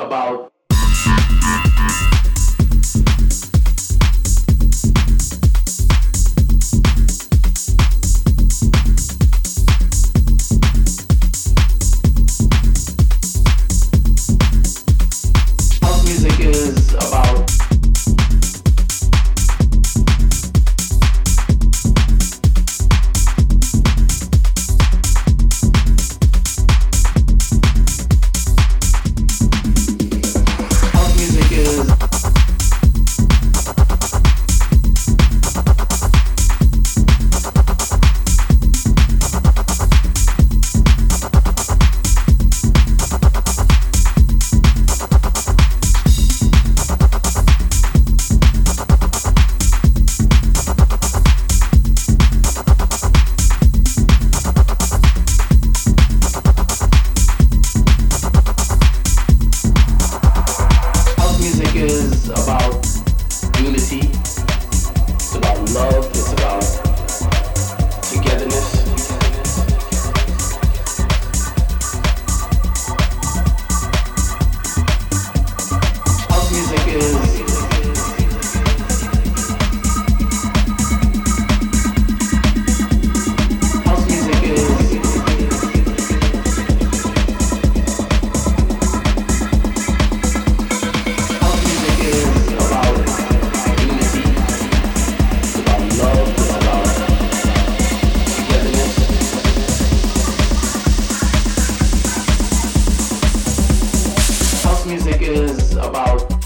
about music is about